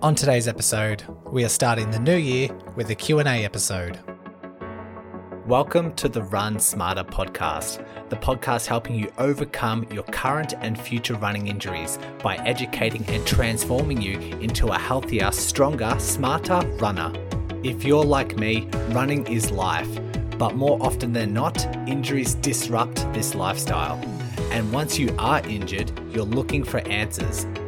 On today's episode, we are starting the new year with a Q&A episode. Welcome to the Run Smarter podcast, the podcast helping you overcome your current and future running injuries by educating and transforming you into a healthier, stronger, smarter runner. If you're like me, running is life, but more often than not, injuries disrupt this lifestyle. And once you are injured, you're looking for answers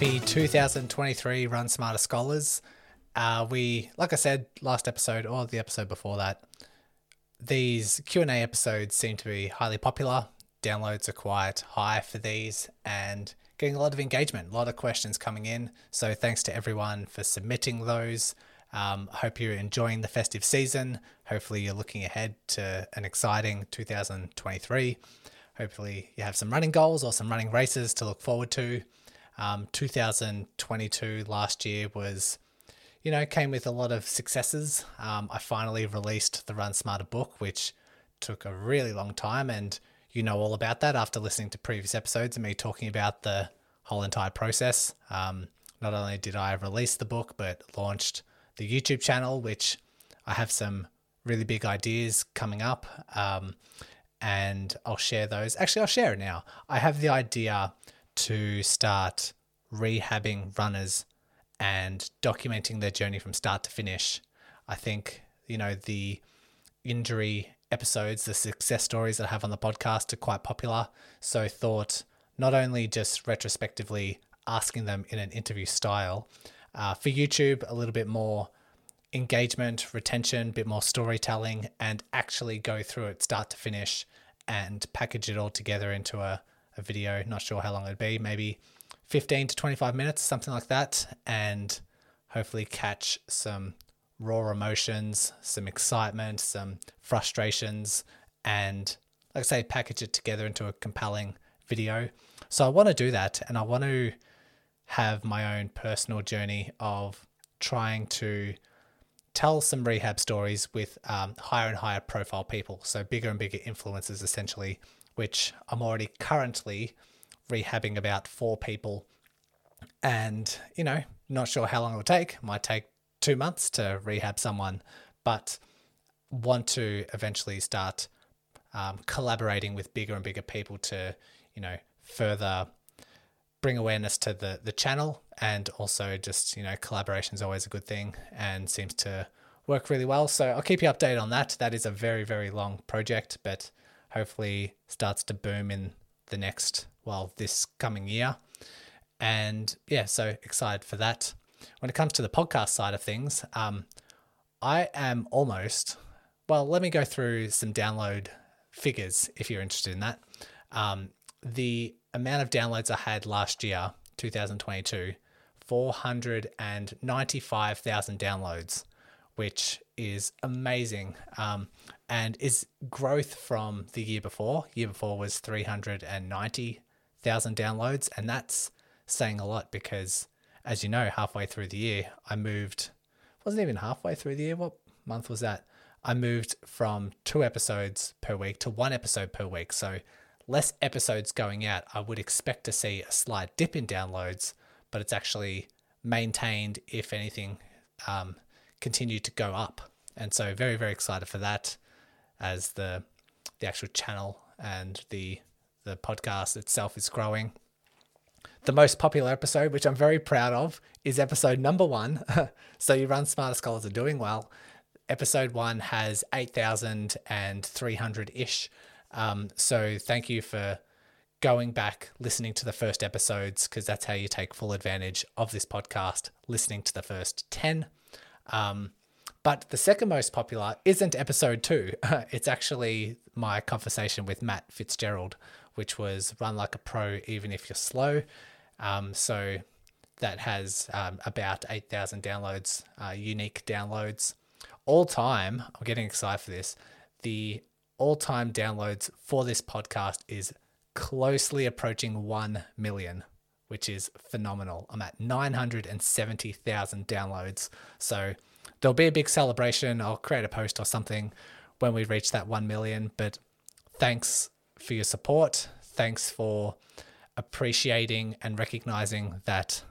Happy 2023 Run Smarter Scholars. Uh, we, like I said last episode or the episode before that, these Q&A episodes seem to be highly popular. Downloads are quite high for these and getting a lot of engagement, a lot of questions coming in. So thanks to everyone for submitting those. Um, hope you're enjoying the festive season. Hopefully you're looking ahead to an exciting 2023. Hopefully you have some running goals or some running races to look forward to. Um, 2022 last year was, you know, came with a lot of successes. Um, I finally released the Run Smarter book, which took a really long time, and you know all about that after listening to previous episodes and me talking about the whole entire process. Um, not only did I release the book, but launched the YouTube channel, which I have some really big ideas coming up. Um, and I'll share those. Actually, I'll share it now. I have the idea to start rehabbing runners and documenting their journey from start to finish. I think, you know, the injury episodes, the success stories that I have on the podcast are quite popular. So thought not only just retrospectively asking them in an interview style, uh, for YouTube, a little bit more engagement, retention, a bit more storytelling, and actually go through it start to finish and package it all together into a, a video. Not sure how long it'd be, maybe 15 to 25 minutes, something like that, and hopefully catch some raw emotions, some excitement, some frustrations, and like I say, package it together into a compelling video. So I want to do that, and I want to have my own personal journey of trying to tell some rehab stories with um, higher and higher profile people. So bigger and bigger influencers, essentially, which I'm already currently rehabbing about four people. And, you know, not sure how long it will take. Might take two months to rehab someone, but want to eventually start um, collaborating with bigger and bigger people to, you know, further bring awareness to the the channel and also just you know collaboration is always a good thing and seems to work really well so i'll keep you updated on that that is a very very long project but hopefully starts to boom in the next, well, this coming year. And yeah, so excited for that. When it comes to the podcast side of things, um, I am almost, well, let me go through some download figures if you're interested in that. Um, the amount of downloads I had last year, 2022, 495,000 downloads, which is amazing. Um, and is growth from the year before. Year before was 390,000 downloads, and that's saying a lot because, as you know, halfway through the year, I moved, wasn't even halfway through the year. What month was that? I moved from two episodes per week to one episode per week. So less episodes going out. I would expect to see a slight dip in downloads, but it's actually maintained, if anything, um, continued to go up. And so very, very excited for that as the the actual channel and the the podcast itself is growing. The most popular episode, which I'm very proud of, is episode number one. so you run Smarter Scholars are doing well. Episode one has 8,300 ish. Um, so thank you for going back, listening to the first episodes, because that's how you take full advantage of this podcast, listening to the first 10. Um, but the second most popular isn't episode two. it's actually my conversation with Matt Fitzgerald, which was Run Like a Pro, even if you're slow. Um, so that has um, about 8,000 downloads, uh, unique downloads. All time, I'm getting excited for this. The all time downloads for this podcast is closely approaching 1 million, which is phenomenal. I'm at 970,000 downloads. So there'll be a big celebration. I'll create a post or something when we reach that 1 million. But thanks for your support. Thanks for appreciating and recognizing that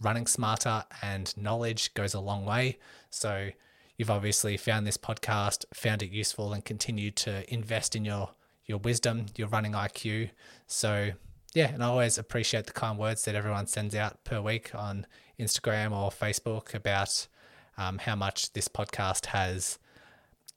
running smarter and knowledge goes a long way. So you've obviously found this podcast, found it useful, and continued to invest in your your wisdom, your running IQ. So yeah, and I always appreciate the kind words that everyone sends out per week on Instagram or Facebook about um, how much this podcast has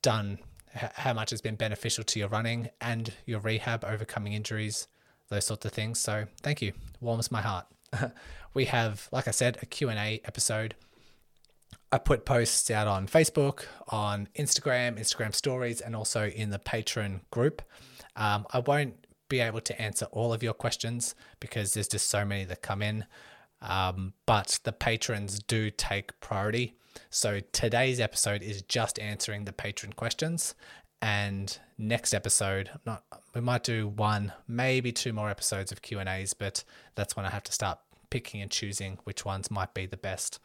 done, how much has been beneficial to your running and your rehab, overcoming injuries, those sorts of things. So thank you, warms my heart. we have, like I said, a Q&A episode. I put posts out on Facebook, on Instagram, Instagram stories, and also in the Patreon group. Um, I won't be able to answer all of your questions because there's just so many that come in. Um, but the patrons do take priority. So today's episode is just answering the patron questions. And next episode, not we might do one, maybe two more episodes of Q and A's, but that's when I have to start picking and choosing which ones might be the best.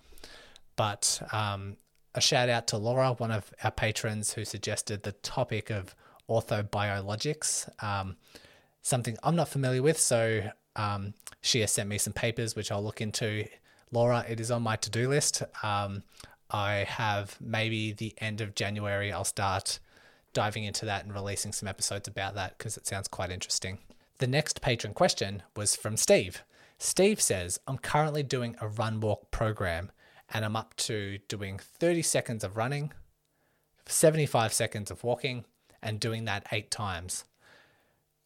But um, a shout out to Laura, one of our patrons, who suggested the topic of orthobiologics, um, something I'm not familiar with. So um, she has sent me some papers, which I'll look into. Laura, it is on my to do list. Um, I have maybe the end of January, I'll start diving into that and releasing some episodes about that because it sounds quite interesting. The next patron question was from Steve. Steve says, I'm currently doing a run walk program and I'm up to doing 30 seconds of running, 75 seconds of walking, and doing that eight times.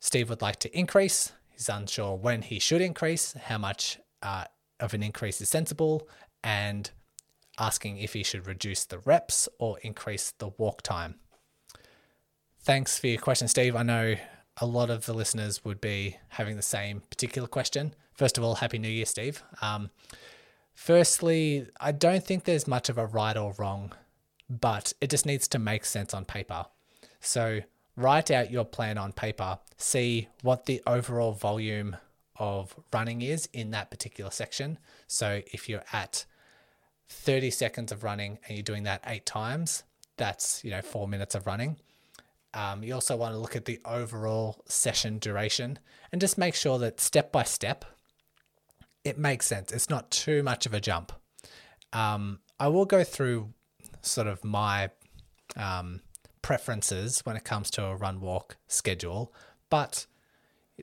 Steve would like to increase. He's unsure when he should increase, how much uh, of an increase is sensible, and asking if he should reduce the reps or increase the walk time. Thanks for your question, Steve. I know a lot of the listeners would be having the same particular question. First of all, Happy New Year, Steve. Um, firstly, I don't think there's much of a right or wrong, but it just needs to make sense on paper. So write out your plan on paper, see what the overall volume of running is in that particular section. So if you're at 30 seconds of running and you're doing that eight times, that's, you know, four minutes of running. Um, you also want to look at the overall session duration and just make sure that step by step, it makes sense. It's not too much of a jump. Um, I will go through sort of my um, preferences when it comes to a run walk schedule, but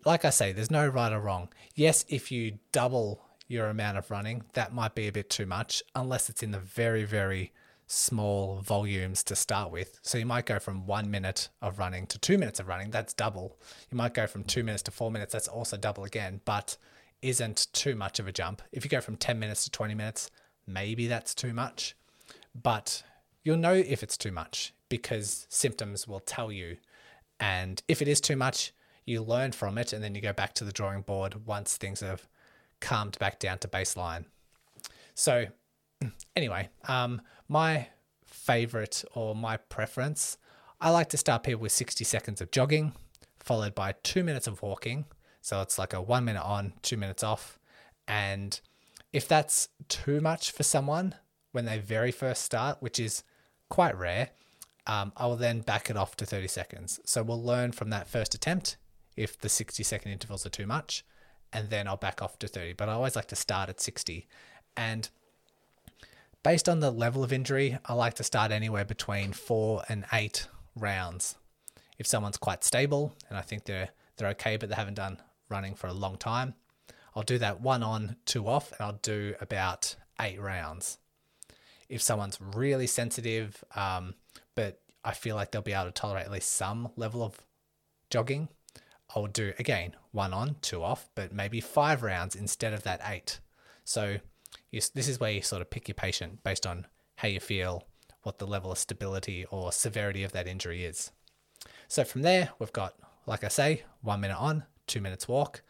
like I say, there's no right or wrong. Yes, if you double your amount of running, that might be a bit too much, unless it's in the very, very small volumes to start with. So you might go from one minute of running to two minutes of running, that's double. You might go from two minutes to four minutes, that's also double again, but isn't too much of a jump. If you go from 10 minutes to 20 minutes, maybe that's too much, but you'll know if it's too much because symptoms will tell you. And if it is too much, you learn from it and then you go back to the drawing board once things have calmed back down to baseline. So, anyway, um, my favorite or my preference, I like to start people with 60 seconds of jogging, followed by two minutes of walking. So it's like a one minute on, two minutes off. And if that's too much for someone when they very first start, which is quite rare, um, I will then back it off to 30 seconds. So we'll learn from that first attempt if the 60 second intervals are too much, and then I'll back off to 30. But I always like to start at 60. And based on the level of injury, I like to start anywhere between four and eight rounds. If someone's quite stable and I think they're they're okay, but they haven't done running for a long time, I'll do that one on, two off, and I'll do about eight rounds. If someone's really sensitive, um, but I feel like they'll be able to tolerate at least some level of jogging. I'll do again one on, two off, but maybe five rounds instead of that eight. So you, this is where you sort of pick your patient based on how you feel, what the level of stability or severity of that injury is. So from there, we've got, like I say, one minute on, two minutes walk,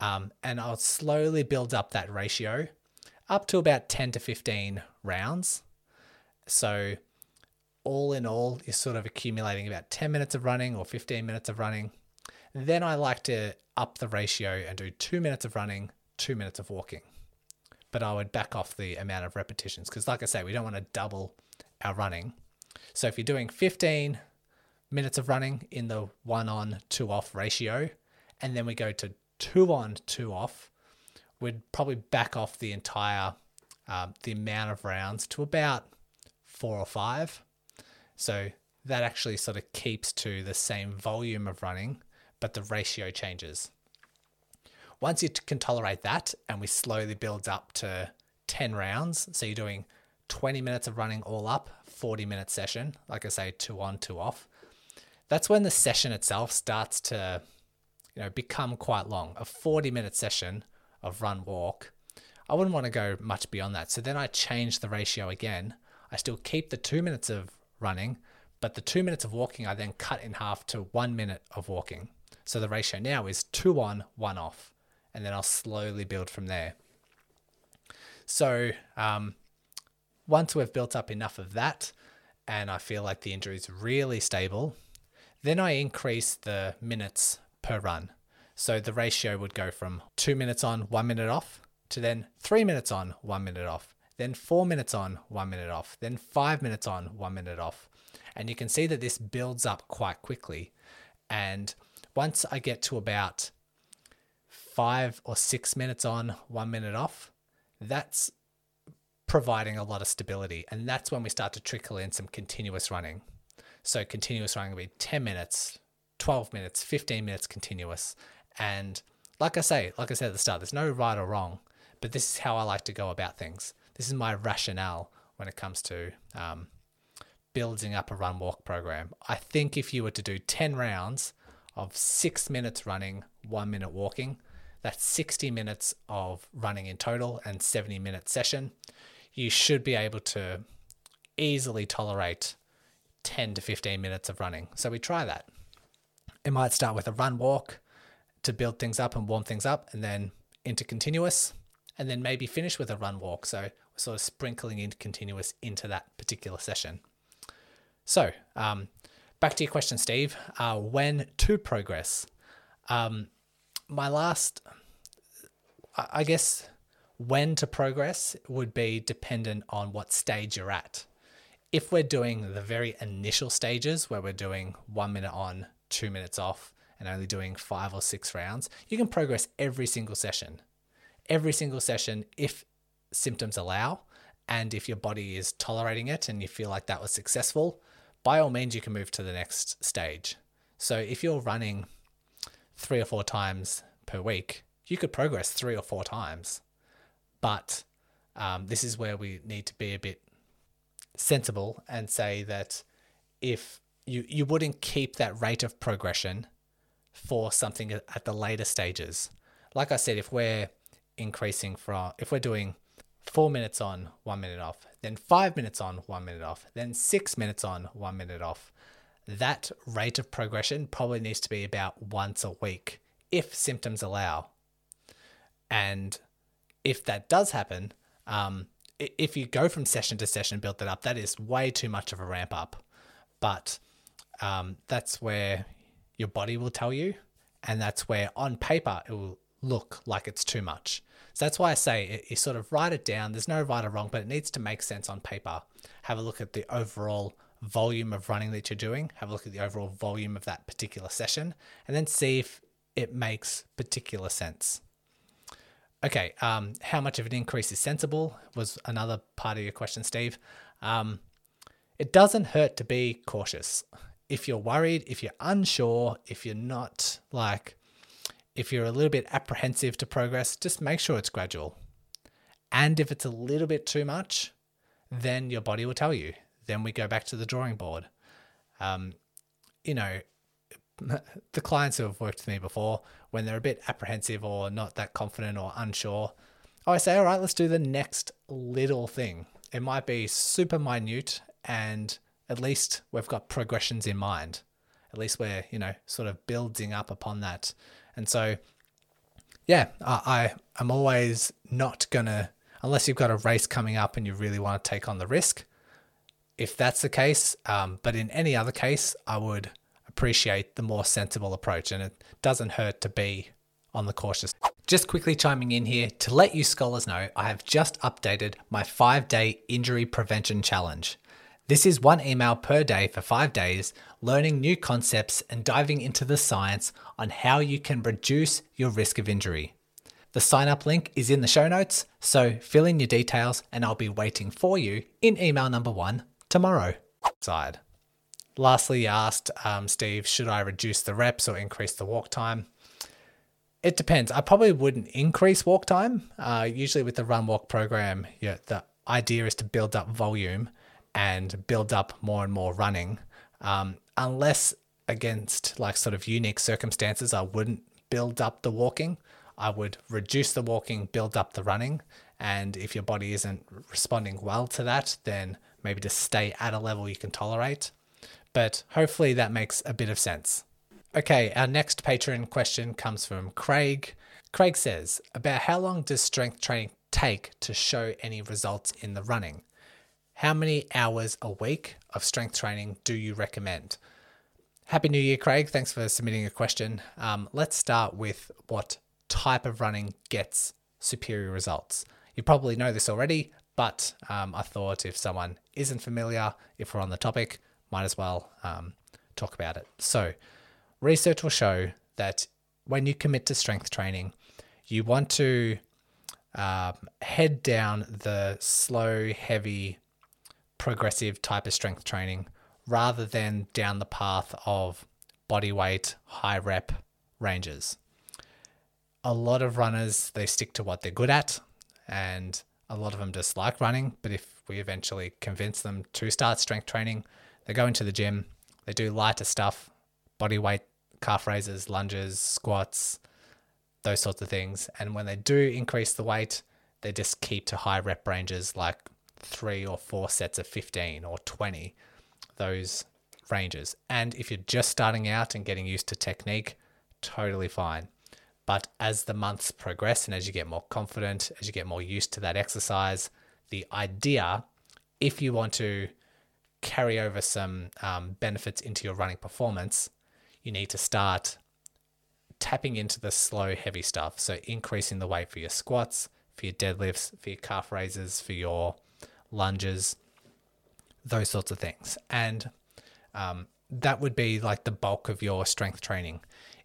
um, and I'll slowly build up that ratio up to about 10 to 15 rounds. So all in all, you're sort of accumulating about 10 minutes of running or 15 minutes of running. Then I like to up the ratio and do two minutes of running, two minutes of walking. But I would back off the amount of repetitions because, like I say, we don't want to double our running. So if you're doing 15 minutes of running in the one on, two off ratio, and then we go to two on, two off, we'd probably back off the entire um, the amount of rounds to about four or five. So that actually sort of keeps to the same volume of running, but the ratio changes. Once you can tolerate that, and we slowly build up to 10 rounds, so you're doing 20 minutes of running all up, 40 minute session, like I say, two on, two off. That's when the session itself starts to, you know, become quite long. A 40 minute session of run walk, I wouldn't want to go much beyond that. So then I change the ratio again. I still keep the two minutes of running, but the two minutes of walking I then cut in half to one minute of walking. So the ratio now is two on, one off, and then I'll slowly build from there. So um, once we've built up enough of that, and I feel like the injury is really stable, then I increase the minutes per run. So the ratio would go from two minutes on, one minute off, to then three minutes on, one minute off, then four minutes on, one minute off, then five minutes on, one minute off. And you can see that this builds up quite quickly. And once I get to about five or six minutes on, one minute off, that's providing a lot of stability. And that's when we start to trickle in some continuous running. So, continuous running will be 10 minutes, 12 minutes, 15 minutes continuous. And like I say, like I said at the start, there's no right or wrong, but this is how I like to go about things. This is my rationale when it comes to um, building up a run walk program. I think if you were to do 10 rounds of six minutes running, one minute walking, that's 60 minutes of running in total and 70 minute session. You should be able to easily tolerate 10 to 15 minutes of running. So we try that. It might start with a run walk, to build things up and warm things up, and then into continuous, and then maybe finish with a run walk. So we're sort of sprinkling in continuous into that particular session. So um, back to your question, Steve. Uh, when to progress? Um, my last, I guess, when to progress would be dependent on what stage you're at. If we're doing the very initial stages where we're doing one minute on, two minutes off, and only doing five or six rounds, you can progress every single session. Every single session, if symptoms allow, and if your body is tolerating it and you feel like that was successful, by all means, you can move to the next stage. So if you're running three or four times per week, you could progress three or four times. But um, this is where we need to be a bit sensible and say that if you, you wouldn't keep that rate of progression for something at the later stages. Like I said, if we're increasing from, if we're doing four minutes on, one minute off, then five minutes on, one minute off, then six minutes on, one minute off, that rate of progression probably needs to be about once a week if symptoms allow. And if that does happen, um, if you go from session to session, build that up, that is way too much of a ramp up. But um, that's where your body will tell you. And that's where on paper it will look like it's too much. So that's why I say you sort of write it down. There's no right or wrong, but it needs to make sense on paper. Have a look at the overall volume of running that you're doing, have a look at the overall volume of that particular session, and then see if it makes particular sense. Okay, um, how much of an increase is sensible was another part of your question, Steve. Um, it doesn't hurt to be cautious if you're worried, if you're unsure, if you're not like, if you're a little bit apprehensive to progress, just make sure it's gradual. And if it's a little bit too much, then your body will tell you. Then we go back to the drawing board. Um, you know, the clients who have worked with me before, when they're a bit apprehensive or not that confident or unsure, I say, all right, let's do the next little thing. It might be super minute and at least we've got progressions in mind. At least we're, you know, sort of building up upon that. And so, yeah, I, I am always not gonna unless you've got a race coming up and you really want to take on the risk. If that's the case, um, but in any other case, I would appreciate the more sensible approach, and it doesn't hurt to be on the cautious. Just quickly chiming in here to let you scholars know, I have just updated my five day injury prevention challenge. This is one email per day for five days, learning new concepts and diving into the science on how you can reduce your risk of injury. The sign up link is in the show notes, so fill in your details and I'll be waiting for you in email number one tomorrow. Side. Lastly, asked um, Steve, should I reduce the reps or increase the walk time? It depends. I probably wouldn't increase walk time. Uh, usually, with the run walk program, yeah, the idea is to build up volume and build up more and more running. Um, unless against like sort of unique circumstances, I wouldn't build up the walking. I would reduce the walking, build up the running. And if your body isn't responding well to that, then maybe just stay at a level you can tolerate. But hopefully that makes a bit of sense. Okay, our next patron question comes from Craig. Craig says, About how long does strength training take to show any results in the running? How many hours a week of strength training do you recommend? Happy New Year, Craig. Thanks for submitting a question. Um, let's start with what type of running gets superior results. You probably know this already, but um, I thought if someone isn't familiar, if we're on the topic, might as well um, talk about it. So, research will show that when you commit to strength training, you want to um, head down the slow, heavy progressive type of strength training rather than down the path of body weight, high rep ranges. A lot of runners, they stick to what they're good at, and a lot of them just like running. But if we eventually convince them to start strength training, they go into the gym, they do lighter stuff, body weight, calf raises, lunges, squats, those sorts of things. And when they do increase the weight, they just keep to high rep ranges like three or four sets of 15 or 20, those ranges. And if you're just starting out and getting used to technique, totally fine. But as the months progress and as you get more confident, as you get more used to that exercise, the idea, if you want to carry over some um, benefits into your running performance, you need to start tapping into the slow, heavy stuff. So increasing the weight for your squats, for your deadlifts, for your calf raises, for your lunges, those sorts of things. And um, that would be like the bulk of your strength training.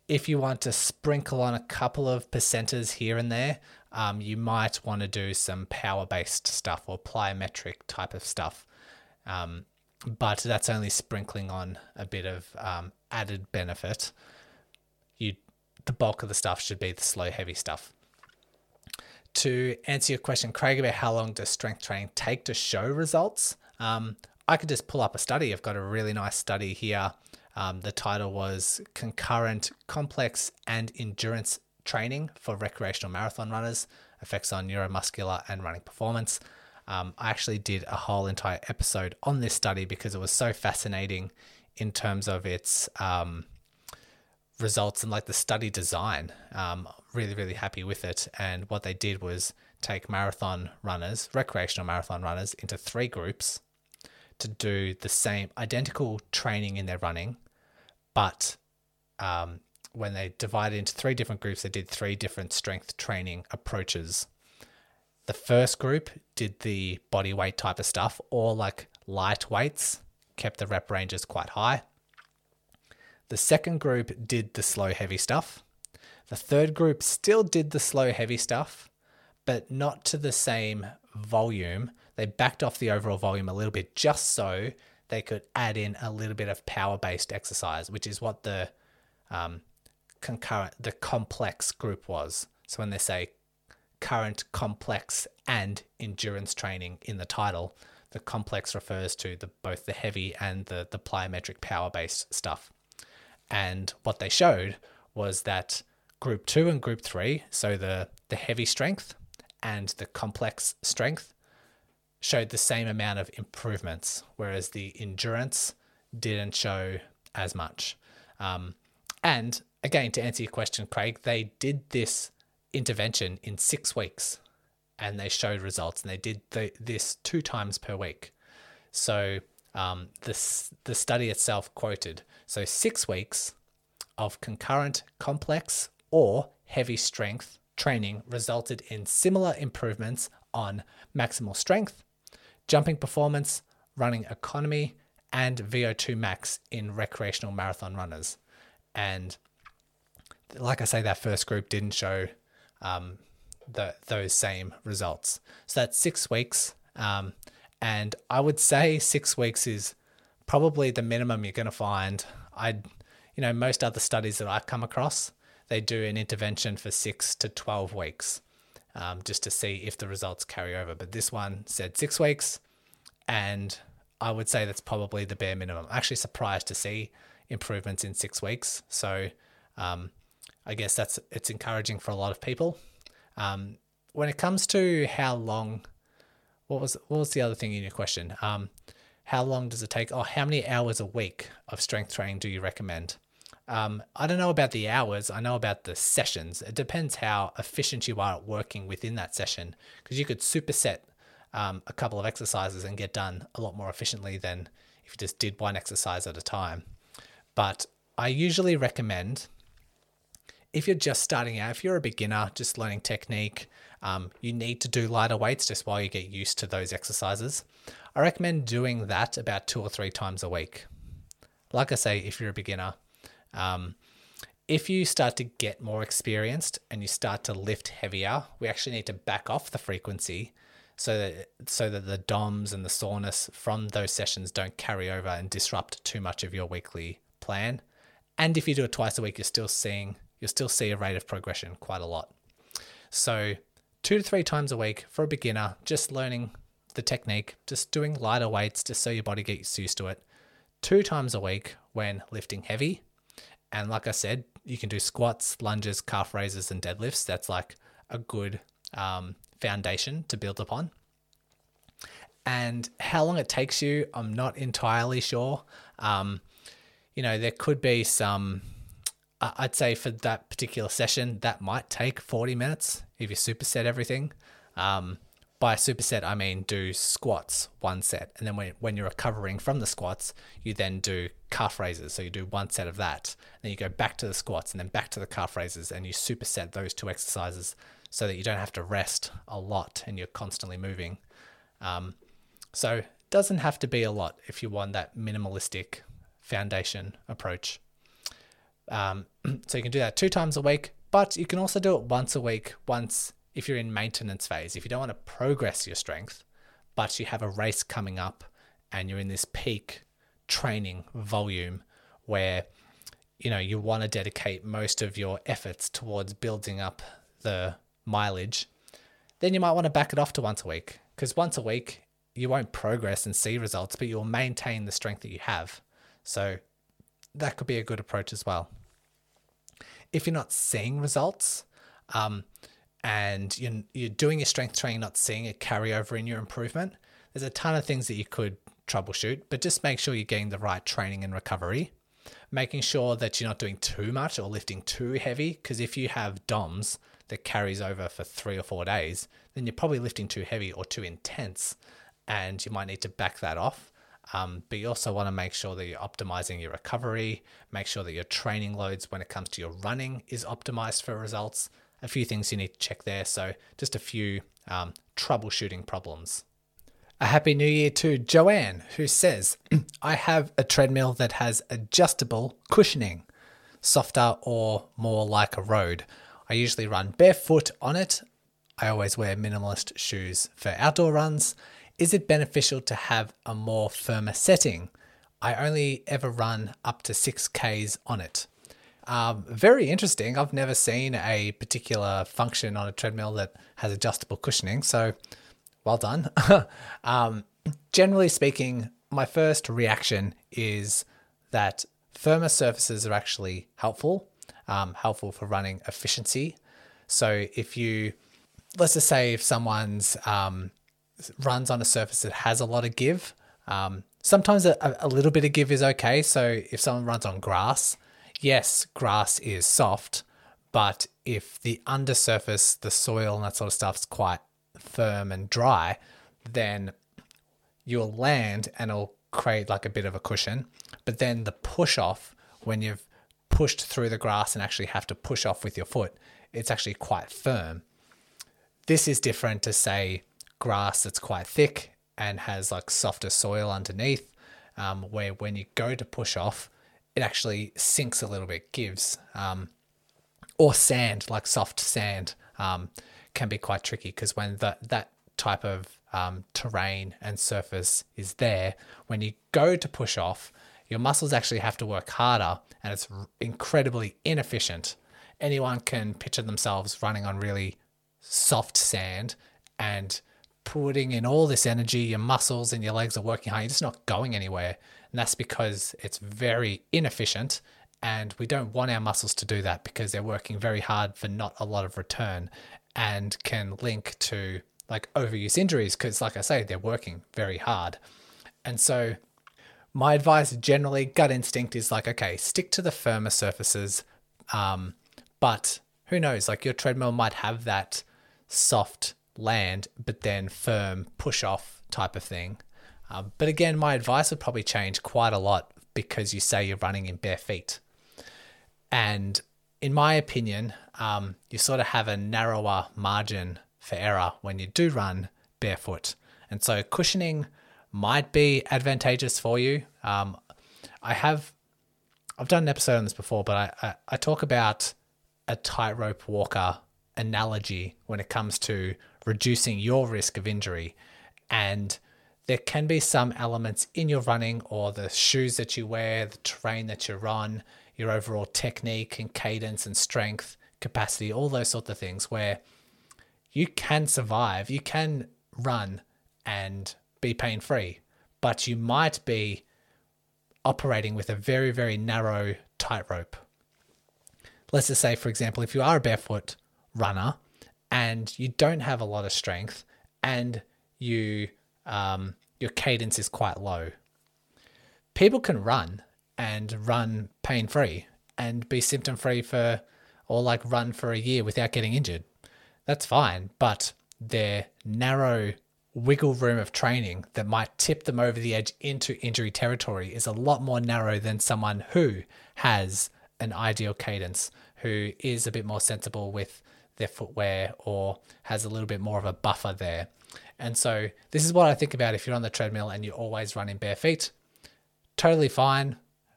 If you want to sprinkle on a couple of percenters here and there, um, you might want to do some power based stuff or plyometric type of stuff. Um, but that's only sprinkling on a bit of um, added benefit. You, the bulk of the stuff should be the slow, heavy stuff to answer your question, Craig, about how long does strength training take to show results, um, I could just pull up a study. I've got a really nice study here. Um, the title was Concurrent Complex and Endurance Training for Recreational Marathon Runners Effects on Neuromuscular and Running Performance. Um, I actually did a whole entire episode on this study because it was so fascinating in terms of its um, results and like the study design. Um, really, really happy with it. And what they did was take marathon runners, recreational marathon runners, into three groups to do the same identical training in their running, but um, when they divided into three different groups, they did three different strength training approaches. The first group did the body weight type of stuff, or like light weights, kept the rep ranges quite high. The second group did the slow heavy stuff. The third group still did the slow heavy stuff, but not to the same volume. They backed off the overall volume a little bit just so they could add in a little bit of power based exercise, which is what the um, concurrent, the complex group was. So when they say current, complex, and endurance training in the title, the complex refers to the both the heavy and the the plyometric power based stuff. And what they showed was that group two and group three, so the, the heavy strength and the complex strength, showed the same amount of improvements, whereas the endurance didn't show as much. Um, and again, to answer your question, Craig, they did this intervention in six weeks and they showed results and they did the, this two times per week. So um, the study itself quoted so six weeks of concurrent complex or heavy strength training resulted in similar improvements on maximal strength, jumping performance, running economy, and VO2 max in recreational marathon runners. And like I say, that first group didn't show um, the, those same results. So that's six weeks. Um, and I would say six weeks is probably the minimum you're going to find. I'd, you know, most other studies that I've come across, they do an intervention for six to 12 weeks um, just to see if the results carry over. But this one said six weeks. And I would say that's probably the bare minimum. I'm actually surprised to see improvements in six weeks. So um, I guess that's it's encouraging for a lot of people. Um, when it comes to how long, what was what was the other thing in your question? Um, how long does it take? Oh, how many hours a week of strength training do you recommend? Um, I don't know about the hours. I know about the sessions. It depends how efficient you are at working within that session because you could superset um, a couple of exercises and get done a lot more efficiently than if you just did one exercise at a time. But I usually recommend if you're just starting out, if you're a beginner, just learning technique, um, you need to do lighter weights just while you get used to those exercises. I recommend doing that about two or three times a week. Like I say, if you're a beginner, um, if you start to get more experienced and you start to lift heavier, we actually need to back off the frequency so that so that the DOMs and the soreness from those sessions don't carry over and disrupt too much of your weekly plan. And if you do it twice a week, you're still seeing you'll still see a rate of progression quite a lot. So two to three times a week for a beginner, just learning the technique, just doing lighter weights just so your body gets used to it. Two times a week when lifting heavy. And like I said, you can do squats, lunges, calf raises, and deadlifts. That's like a good um, foundation to build upon. And how long it takes you, I'm not entirely sure. Um, you know, there could be some, I'd say for that particular session, that might take 40 minutes if you superset everything. Um, by superset, I mean do squats one set. And then when, when you're recovering from the squats, you then do calf raises. So you do one set of that. Then you go back to the squats and then back to the calf raises and you superset those two exercises so that you don't have to rest a lot and you're constantly moving. Um, so it doesn't have to be a lot if you want that minimalistic foundation approach. Um, so you can do that two times a week, but you can also do it once a week, once if you're in maintenance phase, if you don't want to progress your strength, but you have a race coming up and you're in this peak training volume where you know you want to dedicate most of your efforts towards building up the mileage, then you might want to back it off to once a week because once a week you won't progress and see results, but you'll maintain the strength that you have. So that could be a good approach as well. If you're not seeing results, um, and you're, you're doing your strength training, not seeing a carryover in your improvement, there's a ton of things that you could troubleshoot, but just make sure you're getting the right training and recovery. Making sure that you're not doing too much or lifting too heavy, because if you have DOMs that carries over for three or four days, then you're probably lifting too heavy or too intense, and you might need to back that off. Um, but you also want to make sure that you're optimizing your recovery, make sure that your training loads when it comes to your running is optimized for results, a few things you need to check there. So, just a few um, troubleshooting problems. A happy new year to Joanne, who says, I have a treadmill that has adjustable cushioning, softer or more like a road. I usually run barefoot on it. I always wear minimalist shoes for outdoor runs. Is it beneficial to have a more firmer setting? I only ever run up to 6Ks on it. Um, very interesting. I've never seen a particular function on a treadmill that has adjustable cushioning. So, well done. um, generally speaking, my first reaction is that firmer surfaces are actually helpful, um, helpful for running efficiency. So if you, let's just say, if someone's um, runs on a surface that has a lot of give, um, sometimes a, a little bit of give is okay. So if someone runs on grass, yes, grass is soft, but if the undersurface, the soil and that sort of stuff is quite firm and dry, then you'll land and it'll create like a bit of a cushion. But then the push off, when you've pushed through the grass and actually have to push off with your foot, it's actually quite firm. This is different to say grass that's quite thick and has like softer soil underneath, um, where when you go to push off, it actually sinks a little bit, gives. Um, or sand, like soft sand, um, can be quite tricky because when that that type of um, terrain and surface is there, when you go to push off, your muscles actually have to work harder, and it's incredibly inefficient. Anyone can picture themselves running on really soft sand and putting in all this energy, your muscles and your legs are working hard, you're just not going anywhere. And that's because it's very inefficient. And we don't want our muscles to do that because they're working very hard for not a lot of return and can link to like overuse injuries because, like I say, they're working very hard. And so, my advice generally, gut instinct is like, okay, stick to the firmer surfaces. Um, but who knows? Like your treadmill might have that soft land, but then firm push off type of thing. Um, but again, my advice would probably change quite a lot because you say you're running in bare feet. And in my opinion, um, you sort of have a narrower margin for error when you do run barefoot. And so cushioning might be advantageous for you. Um, I have, I've done an episode on this before, but I, I, I talk about a tightrope walker analogy when it comes to reducing your risk of injury. And there can be some elements in your running or the shoes that you wear, the terrain that you're on, your overall technique and cadence and strength, capacity, all those sorts of things where you can survive, you can run and be pain free, but you might be operating with a very, very narrow tightrope. Let's just say, for example, if you are a barefoot runner and you don't have a lot of strength and you um, your cadence is quite low, people can run and run pain free and be symptom free for or like run for a year without getting injured that's fine. But their narrow wiggle room of training that might tip them over the edge into injury territory is a lot more narrow than someone who has an ideal cadence, who is a bit more sensible with their footwear or has a little bit more of a buffer there. And so, this is what I think about if you're on the treadmill and you're always running bare feet. Totally fine,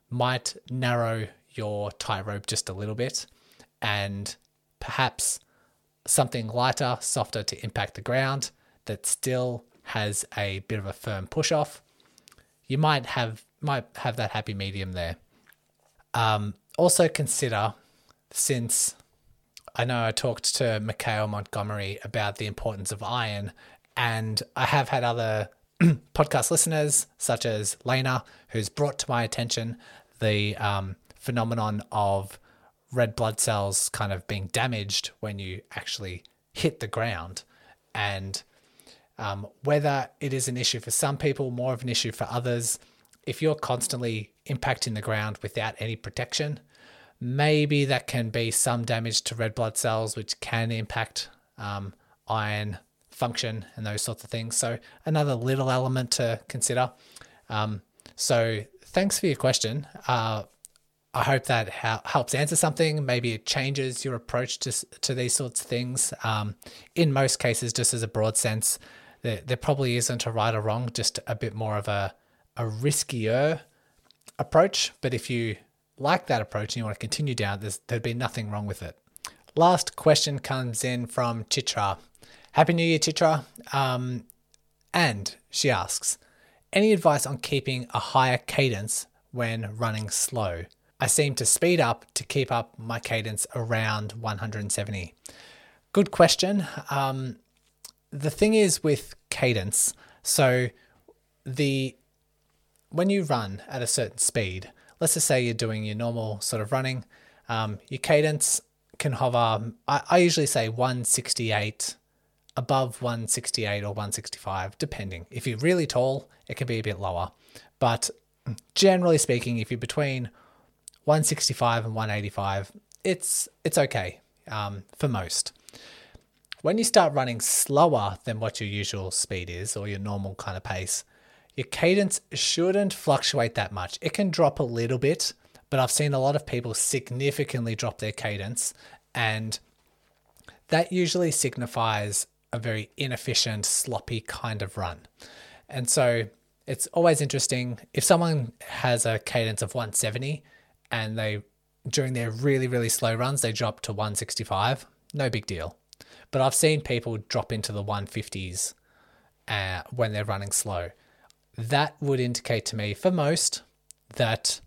might narrow your tightrope just a little bit, and perhaps something lighter, softer to impact the ground that still has a bit of a firm push off, you might have might have that happy medium there. Um, also consider since I know I talked to Mikhail Montgomery about the importance of iron, and I have had other podcast listeners, such as Lena, who's brought to my attention the um, phenomenon of red blood cells kind of being damaged when you actually hit the ground. And um, whether it is an issue for some people, more of an issue for others, if you're constantly impacting the ground without any protection, maybe that can be some damage to red blood cells, which can impact um, iron function and those sorts of things. So, another little element to consider. Um, so, thanks for your question. Uh, I hope that ha- helps answer something. Maybe it changes your approach to, to these sorts of things. Um, in most cases, just as a broad sense, there, there probably isn't a right or wrong, just a bit more of a, a riskier approach. But if you like that approach and you want to continue down, there'd be nothing wrong with it. Last question comes in from Chitra. Happy New Year, Chitra. Um, and she asks, any advice on keeping a higher cadence when running slow? I seem to speed up to keep up my cadence around 170. Good question. Um, the thing is with cadence, so the when you run at a certain speed, let's just say you're doing your normal sort of running. Um, your cadence can hover, I, I usually say 168, above 168 or 165, depending. If you're really tall, it can be a bit lower. But generally speaking, if you're between 165 and 185, it's it's okay um, for most. When you start running slower than what your usual speed is or your normal kind of pace, your cadence shouldn't fluctuate that much. It can drop a little bit, but I've seen a lot of people significantly drop their cadence, and that usually signifies a very inefficient, sloppy kind of run. And so it's always interesting if someone has a cadence of 170 and they during their really really slow runs they drop to 165 no big deal but i've seen people drop into the 150s uh, when they're running slow that would indicate to me for most that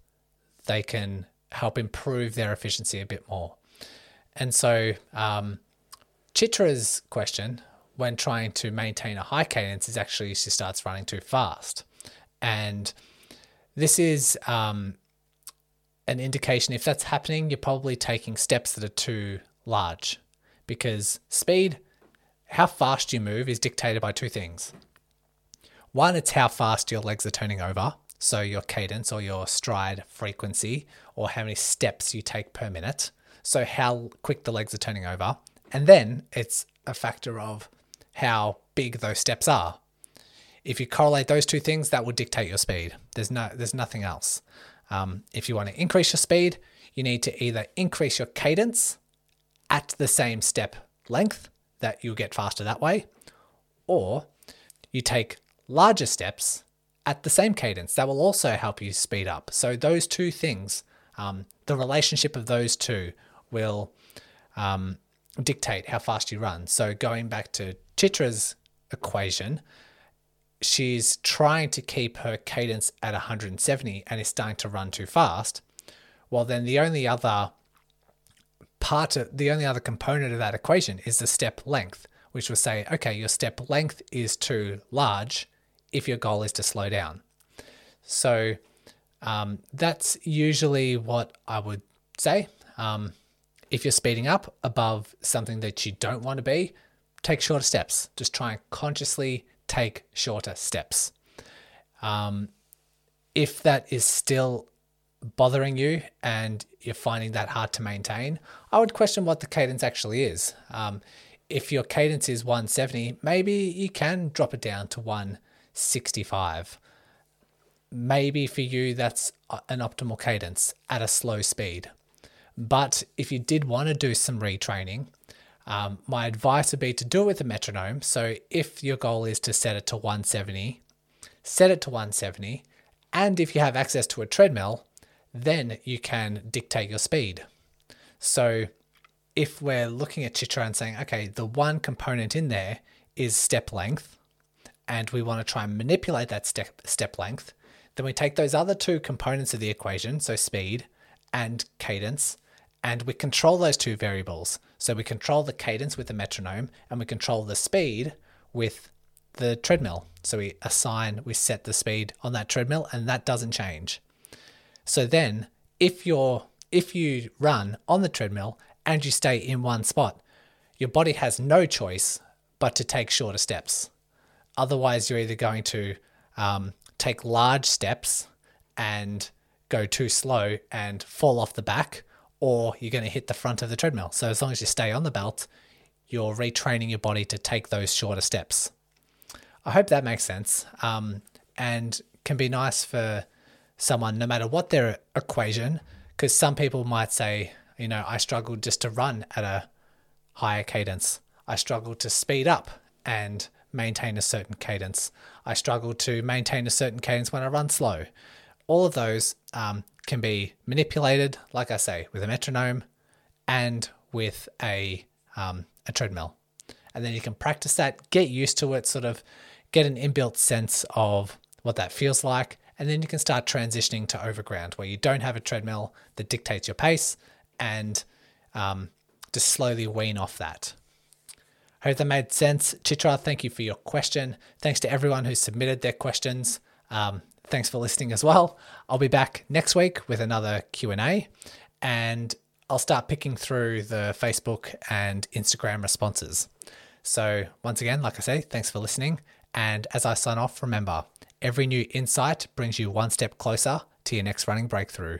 they can help improve their efficiency a bit more. And so um, chitra's question when trying to maintain a high cadence is actually she starts running too fast. And this is um, an indication if that's happening, you're probably taking steps that are too large. Because speed, how fast you move, is dictated by two things. One, it's how fast your legs are turning over, so your cadence or your stride frequency, or how many steps you take per minute, so how quick the legs are turning over. And then it's a factor of how big those steps are. If you correlate those two things, that will dictate your speed. There's no, there's nothing else. Um, if you want to increase your speed, you need to either increase your cadence at the same step length that you'll get faster that way, or you take larger steps at the same cadence that will also help you speed up. So, those two things, um, the relationship of those two will um, dictate how fast you run. So, going back to Chitra's equation, she's trying to keep her cadence at 170 and is starting to run too fast, well, then the only other part of the only other component of that equation is the step length, which will say, okay, your step length is too large if your goal is to slow down. So um, that's usually what I would say. Um, if you're speeding up above something that you don't want to be, take shorter steps. Just try and consciously take shorter steps. Um, if that is still bothering you and you're finding that hard to maintain, I would question what the cadence actually is. Um, if your cadence is 170, maybe you can drop it down to 165. Maybe for you, that's an optimal cadence at a slow speed. But if you did want to do some retraining, um, my advice would be to do it with a metronome. So if your goal is to set it to 170, set it to 170. And if you have access to a treadmill, then you can dictate your speed. So if we're looking at Chitra and saying, okay, the one component in there is step length, and we want to try and manipulate that step, step length, then we take those other two components of the equation, so speed and cadence, and we control those two variables. So we control the cadence with the metronome and we control the speed with the treadmill. So we assign, we set the speed on that treadmill and that doesn't change. So then if you're if you run on the treadmill and you stay in one spot, your body has no choice but to take shorter steps. Otherwise, you're either going to um, take large steps and go too slow and fall off the back, or you're going to hit the front of the treadmill. So as long as you stay on the belt, you're retraining your body to take those shorter steps. I hope that makes sense um, and can be nice for someone, no matter what their equation, because some people might say, you know, I struggle just to run at a higher cadence. I struggle to speed up and maintain a certain cadence. I struggle to maintain a certain cadence when I run slow. All of those um, can be manipulated, like I say, with a metronome and with a, um, a treadmill. And then you can practice that, get used to it, sort of get an inbuilt sense of what that feels like. And then you can start transitioning to overground where you don't have a treadmill that dictates your pace and um, just slowly wean off that. I hope that made sense. Chitra, thank you for your question. Thanks to everyone who submitted their questions. Um, thanks for listening as well. I'll be back next week with another Q&A and I'll start picking through the Facebook and Instagram responses. So, once again, like I say, thanks for listening. And as I sign off, remember every new insight brings you one step closer to your next running breakthrough.